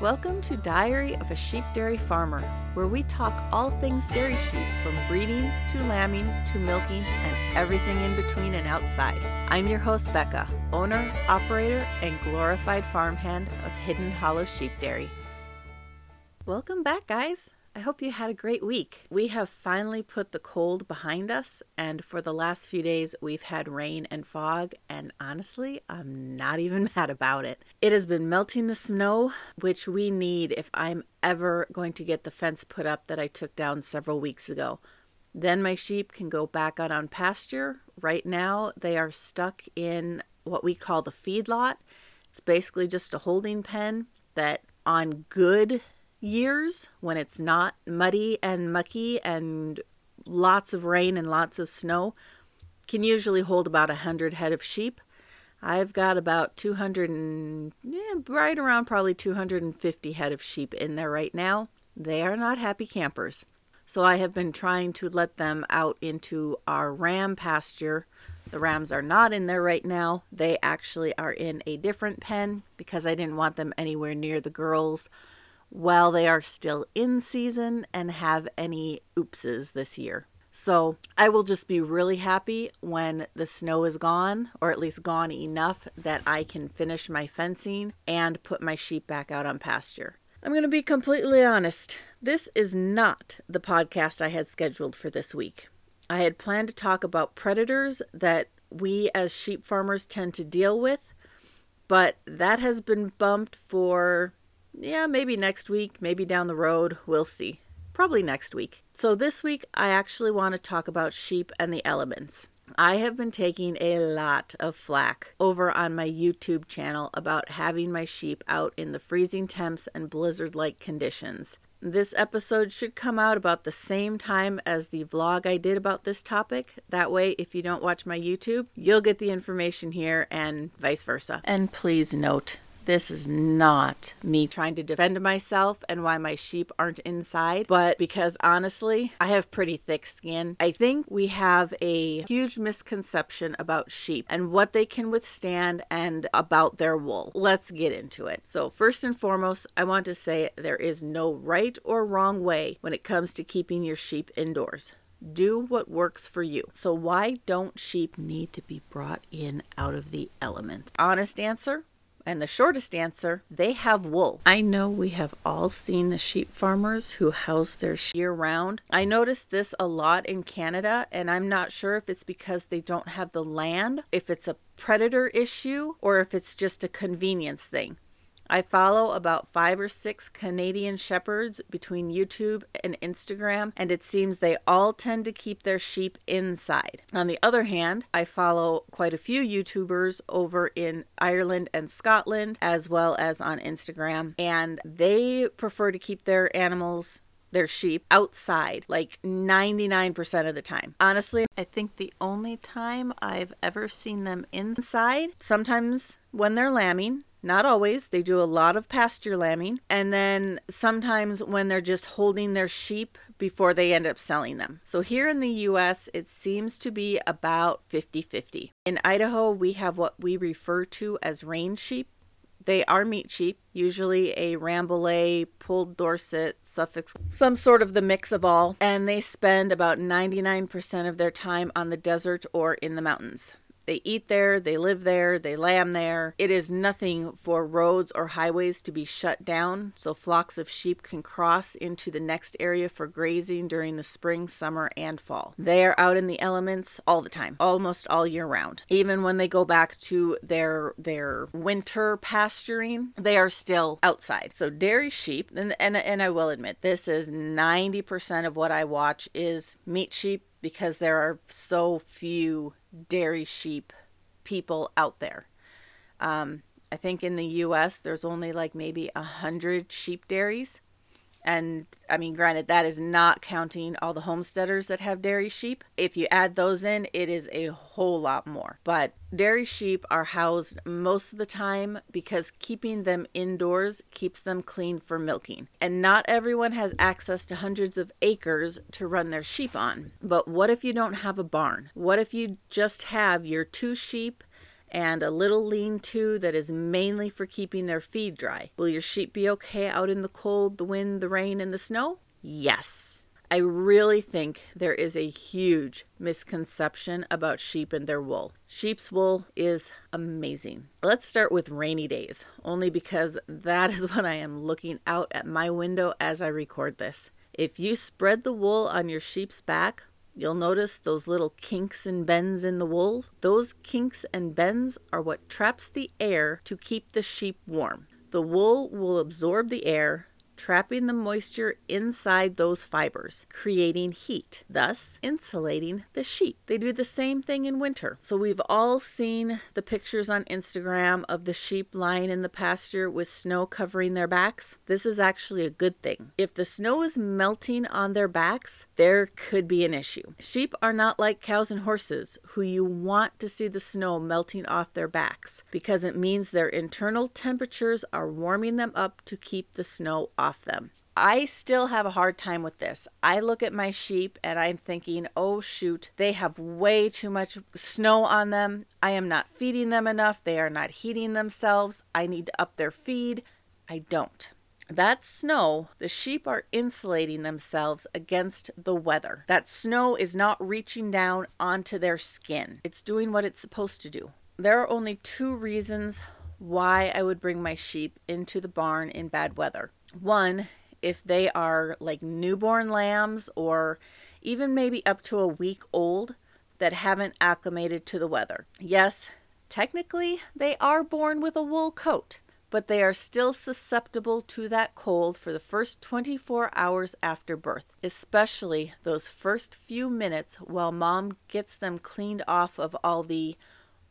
Welcome to Diary of a Sheep Dairy Farmer, where we talk all things dairy sheep from breeding to lambing to milking and everything in between and outside. I'm your host, Becca, owner, operator, and glorified farmhand of Hidden Hollow Sheep Dairy. Welcome back, guys. I hope you had a great week. We have finally put the cold behind us, and for the last few days, we've had rain and fog, and honestly, I'm not even mad about it. It has been melting the snow, which we need if I'm ever going to get the fence put up that I took down several weeks ago. Then my sheep can go back out on pasture. Right now, they are stuck in what we call the feedlot. It's basically just a holding pen that on good years when it's not muddy and mucky and lots of rain and lots of snow can usually hold about a 100 head of sheep. I've got about 200 and yeah, right around probably 250 head of sheep in there right now. They are not happy campers. So I have been trying to let them out into our ram pasture. The rams are not in there right now. They actually are in a different pen because I didn't want them anywhere near the girls while they are still in season and have any oopses this year. So I will just be really happy when the snow is gone, or at least gone enough that I can finish my fencing and put my sheep back out on pasture. I'm going to be completely honest. This is not the podcast I had scheduled for this week. I had planned to talk about predators that we as sheep farmers tend to deal with, but that has been bumped for yeah, maybe next week, maybe down the road. We'll see. Probably next week. So, this week, I actually want to talk about sheep and the elements. I have been taking a lot of flack over on my YouTube channel about having my sheep out in the freezing temps and blizzard like conditions. This episode should come out about the same time as the vlog I did about this topic. That way, if you don't watch my YouTube, you'll get the information here and vice versa. And please note, this is not me trying to defend myself and why my sheep aren't inside, but because honestly, I have pretty thick skin. I think we have a huge misconception about sheep and what they can withstand and about their wool. Let's get into it. So, first and foremost, I want to say there is no right or wrong way when it comes to keeping your sheep indoors. Do what works for you. So, why don't sheep need to be brought in out of the element? Honest answer and the shortest answer, they have wool. I know we have all seen the sheep farmers who house their sheep year round. I noticed this a lot in Canada, and I'm not sure if it's because they don't have the land, if it's a predator issue, or if it's just a convenience thing. I follow about five or six Canadian shepherds between YouTube and Instagram, and it seems they all tend to keep their sheep inside. On the other hand, I follow quite a few YouTubers over in Ireland and Scotland, as well as on Instagram, and they prefer to keep their animals their sheep outside like 99% of the time. Honestly, I think the only time I've ever seen them inside, sometimes when they're lambing, not always. They do a lot of pasture lambing. And then sometimes when they're just holding their sheep before they end up selling them. So here in the US, it seems to be about 50 50. In Idaho, we have what we refer to as range sheep. They are meat sheep, usually a Rambouillet, Polled Dorset, Suffolk, some sort of the mix of all, and they spend about 99% of their time on the desert or in the mountains. They eat there, they live there, they lamb there. It is nothing for roads or highways to be shut down so flocks of sheep can cross into the next area for grazing during the spring, summer, and fall. They are out in the elements all the time, almost all year round. Even when they go back to their their winter pasturing, they are still outside. So dairy sheep, and and, and I will admit this is 90% of what I watch is meat sheep because there are so few dairy sheep people out there. Um, I think in the US, there's only like maybe a hundred sheep dairies. And I mean, granted, that is not counting all the homesteaders that have dairy sheep. If you add those in, it is a whole lot more. But dairy sheep are housed most of the time because keeping them indoors keeps them clean for milking. And not everyone has access to hundreds of acres to run their sheep on. But what if you don't have a barn? What if you just have your two sheep? And a little lean to that is mainly for keeping their feed dry. Will your sheep be okay out in the cold, the wind, the rain, and the snow? Yes. I really think there is a huge misconception about sheep and their wool. Sheep's wool is amazing. Let's start with rainy days, only because that is when I am looking out at my window as I record this. If you spread the wool on your sheep's back, You'll notice those little kinks and bends in the wool. Those kinks and bends are what traps the air to keep the sheep warm. The wool will absorb the air, trapping the moisture inside those fibers, creating heat, thus insulating the sheep. They do the same thing in winter. So we've all seen the pictures on Instagram of the sheep lying in the pasture with snow covering their backs. This is actually a good thing. If the snow is melting on their backs, there could be an issue. Sheep are not like cows and horses who you want to see the snow melting off their backs because it means their internal temperatures are warming them up to keep the snow off off them. I still have a hard time with this. I look at my sheep and I'm thinking, oh shoot, they have way too much snow on them. I am not feeding them enough. They are not heating themselves. I need to up their feed. I don't. That snow, the sheep are insulating themselves against the weather. That snow is not reaching down onto their skin, it's doing what it's supposed to do. There are only two reasons why I would bring my sheep into the barn in bad weather. One, if they are like newborn lambs or even maybe up to a week old that haven't acclimated to the weather. Yes, technically they are born with a wool coat, but they are still susceptible to that cold for the first 24 hours after birth, especially those first few minutes while mom gets them cleaned off of all the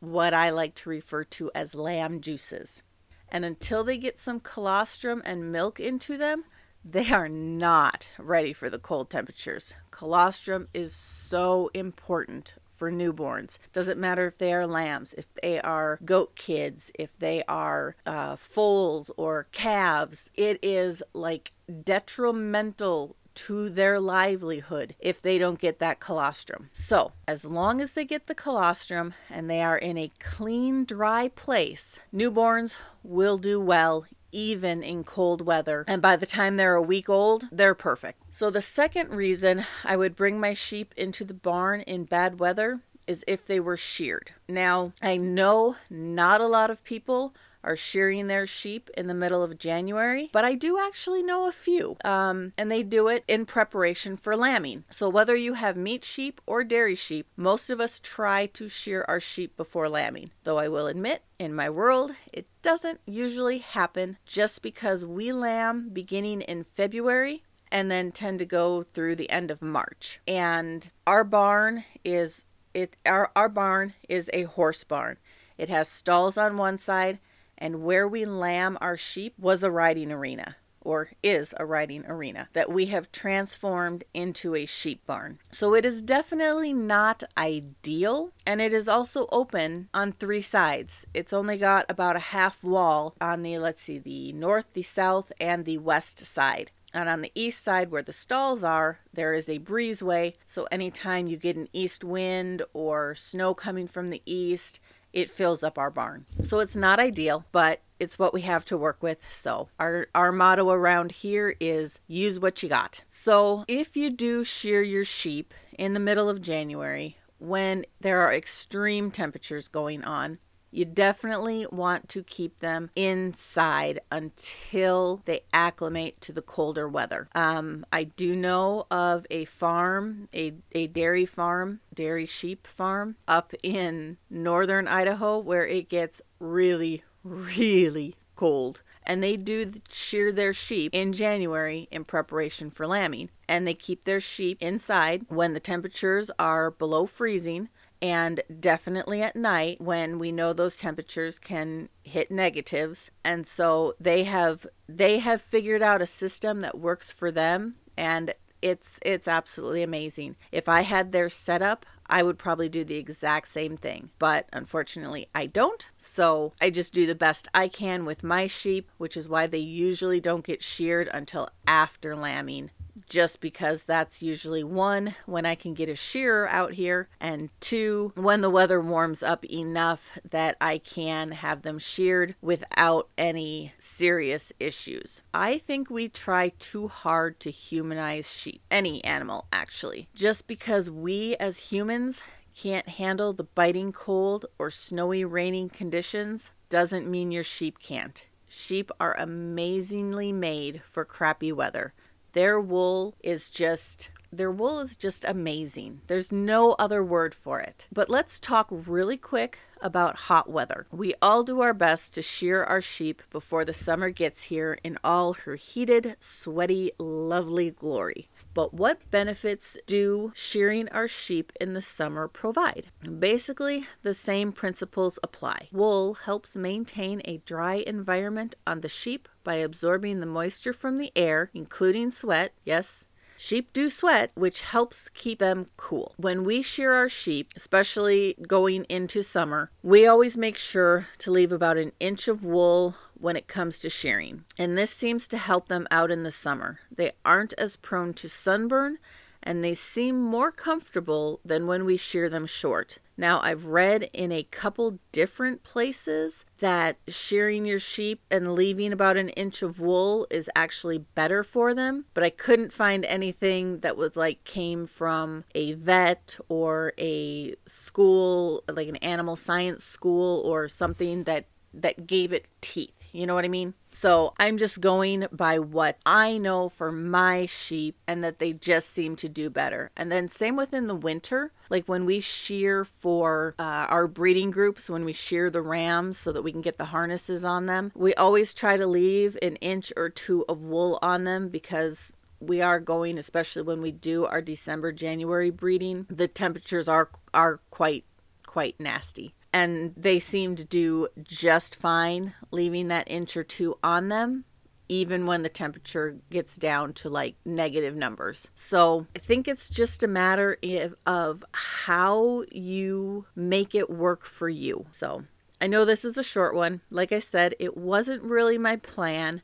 what I like to refer to as lamb juices. And until they get some colostrum and milk into them, they are not ready for the cold temperatures. Colostrum is so important for newborns. Doesn't matter if they are lambs, if they are goat kids, if they are uh, foals or calves. It is like detrimental to their livelihood if they don't get that colostrum. So, as long as they get the colostrum and they are in a clean, dry place, newborns will do well even in cold weather. And by the time they're a week old, they're perfect. So, the second reason I would bring my sheep into the barn in bad weather is if they were sheared. Now, I know not a lot of people are shearing their sheep in the middle of January, but I do actually know a few. Um, and they do it in preparation for lambing. So whether you have meat sheep or dairy sheep, most of us try to shear our sheep before lambing. Though I will admit, in my world, it doesn't usually happen just because we lamb beginning in February and then tend to go through the end of March. And our barn is it our, our barn is a horse barn. It has stalls on one side and where we lamb our sheep was a riding arena or is a riding arena that we have transformed into a sheep barn. So it is definitely not ideal and it is also open on three sides. It's only got about a half wall on the let's see the north, the south and the west side. And on the east side, where the stalls are, there is a breezeway. So, anytime you get an east wind or snow coming from the east, it fills up our barn. So it's not ideal, but it's what we have to work with. So our our motto around here is use what you got. So if you do shear your sheep in the middle of January when there are extreme temperatures going on, you definitely want to keep them inside until they acclimate to the colder weather. Um, I do know of a farm, a, a dairy farm, dairy sheep farm up in northern Idaho where it gets really, really cold and they do shear their sheep in January in preparation for lambing. And they keep their sheep inside when the temperatures are below freezing and definitely at night when we know those temperatures can hit negatives. And so they have they have figured out a system that works for them. And it's it's absolutely amazing. If i had their setup I would probably do the exact same thing, but unfortunately I don't. So I just do the best I can with my sheep, which is why they usually don't get sheared until after lambing just because that's usually one, when I can get a shearer out here, and two, when the weather warms up enough that I can have them sheared without any serious issues. I think we try too hard to humanize sheep, any animal actually, just because we as humans can't handle the biting cold or snowy raining conditions doesn't mean your sheep can't. Sheep are amazingly made for crappy weather. Their wool is just their wool is just amazing. There's no other word for it. But let's talk really quick about hot weather. We all do our best to shear our sheep before the summer gets here in all her heated, sweaty, lovely glory. But what benefits do shearing our sheep in the summer provide? Basically, the same principles apply. Wool helps maintain a dry environment on the sheep by absorbing the moisture from the air, including sweat. Yes, Sheep do sweat, which helps keep them cool. When we shear our sheep, especially going into summer, we always make sure to leave about an inch of wool when it comes to shearing. And this seems to help them out in the summer. They aren't as prone to sunburn and they seem more comfortable than when we shear them short. Now, I've read in a couple different places that shearing your sheep and leaving about an inch of wool is actually better for them, but I couldn't find anything that was like came from a vet or a school, like an animal science school or something that that gave it teeth. You know what I mean? So I'm just going by what I know for my sheep and that they just seem to do better. And then, same within the winter, like when we shear for uh, our breeding groups, when we shear the rams so that we can get the harnesses on them, we always try to leave an inch or two of wool on them because we are going especially when we do our December January breeding the temperatures are are quite quite nasty and they seem to do just fine leaving that inch or two on them even when the temperature gets down to like negative numbers. So I think it's just a matter of, how you make it work for you. So I know this is a short one. Like I said, it wasn't really my plan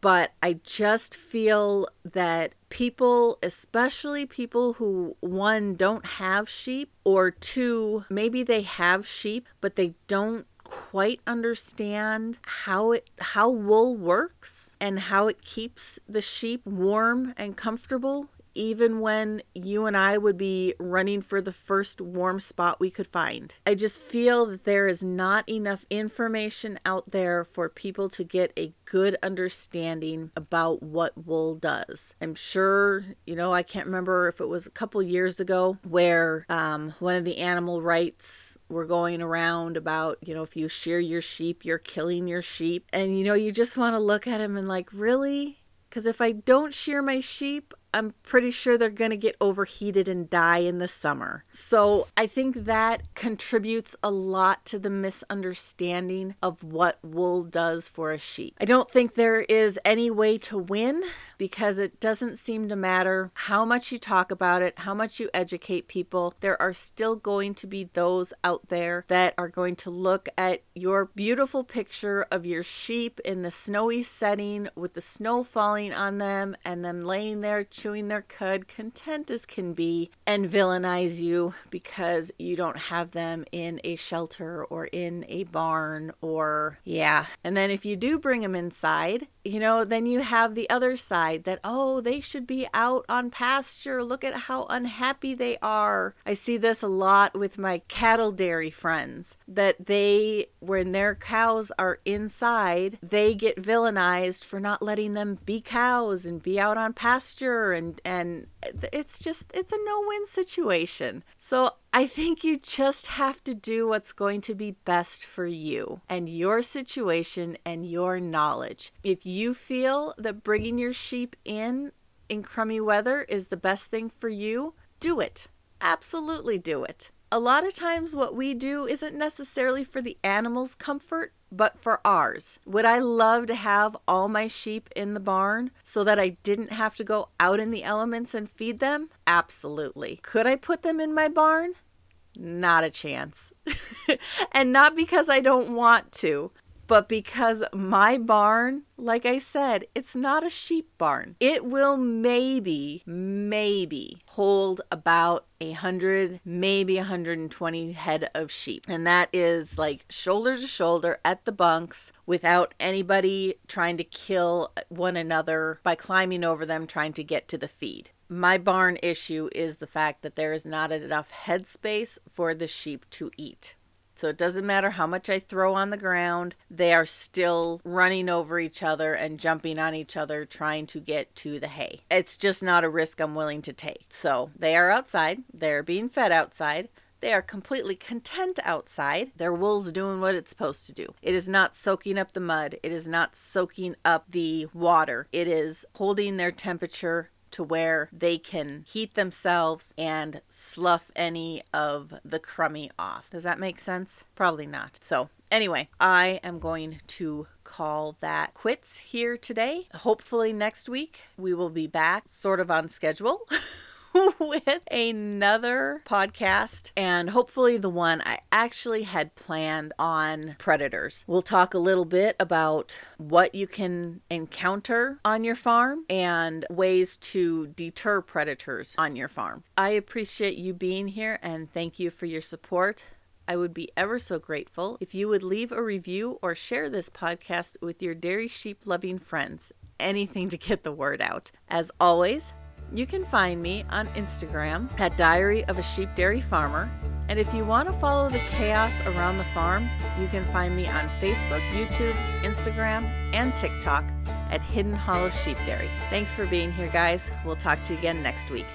but I just feel that people, especially people who, one, don't have sheep, or two, maybe they have sheep, but they don't quite understand how it how wool works and how it keeps the sheep warm and comfortable even when you and I would be running for the first warm spot we could find. I just feel that there is not enough information out there for people to get a good understanding about what wool does. I'm sure, you know, I can't remember if it was a couple years ago where um, one of the animal rights were going around about, you know, if you shear your sheep, you're killing your sheep. And, you know, you just want to look at him and like, really? Because if I don't shear my sheep, I'm pretty sure they're going to get overheated and die in the summer. So I think that contributes a lot to the misunderstanding of what wool does for a sheep. I don't think there is any way to win because it doesn't seem to matter how much you talk about it, how much you educate people. There are still going to be those out there that are going to look at your beautiful picture of your sheep in the snowy setting with the snow falling on them and them laying there chewing their cud, content as can be, and villainize you because you don't have them in a shelter or in a barn or, yeah. And then if you do bring them inside, you know, then you have the other side that, oh, they should be out on pasture. Look at how unhappy they are. I see this a lot with my cattle dairy friends that they, when their cows are inside, they get villainized for not letting them be cows and be out on pasture. And, and it's just, it's a no win situation. So I think you just have to do what's going to be best for you and your situation and your knowledge. If you feel that bringing your sheep in in crummy weather is the best thing for you, do it. Absolutely do it. A lot of times, what we do isn't necessarily for the animal's comfort, but for ours. Would I love to have all my sheep in the barn so that I didn't have to go out in the elements and feed them? Absolutely. Could I put them in my barn? Not a chance. and not because I don't want to. But because my barn, like I said, it's not a sheep barn, it will maybe, maybe hold about a hundred, maybe 120 head of sheep. And that is like shoulder to shoulder at the bunks without anybody trying to kill one another by climbing over them trying to get to the feed. My barn issue is the fact that there is not enough headspace for the sheep to eat. So it doesn't matter how much I throw on the ground, they are still running over each other and jumping on each other trying to get to the hay. It's just not a risk I'm willing to take. So they are outside, they're being fed outside. They are completely content outside. Their wool's doing what it's supposed to do. It is not soaking up the mud. It is not soaking up the water. It is holding their temperature to where they can heat themselves and slough any of the crummy off. Does that make sense? Probably not. So, anyway, I am going to call that quits here today. Hopefully, next week we will be back sort of on schedule. with another podcast and hopefully the one I actually had planned on predators. We'll talk a little bit about what you can encounter on your farm and ways to deter predators on your farm. I appreciate you being here and thank you for your support. I would be ever so grateful if you would leave a review or share this podcast with your dairy sheep loving friends. Anything to get the word out. As always, you can find me on Instagram at Diary of a Sheep Dairy Farmer. And if you want to follow the chaos around the farm, you can find me on Facebook, YouTube, Instagram, and TikTok at Hidden Hollow Sheep Dairy. Thanks for being here, guys. We'll talk to you again next week.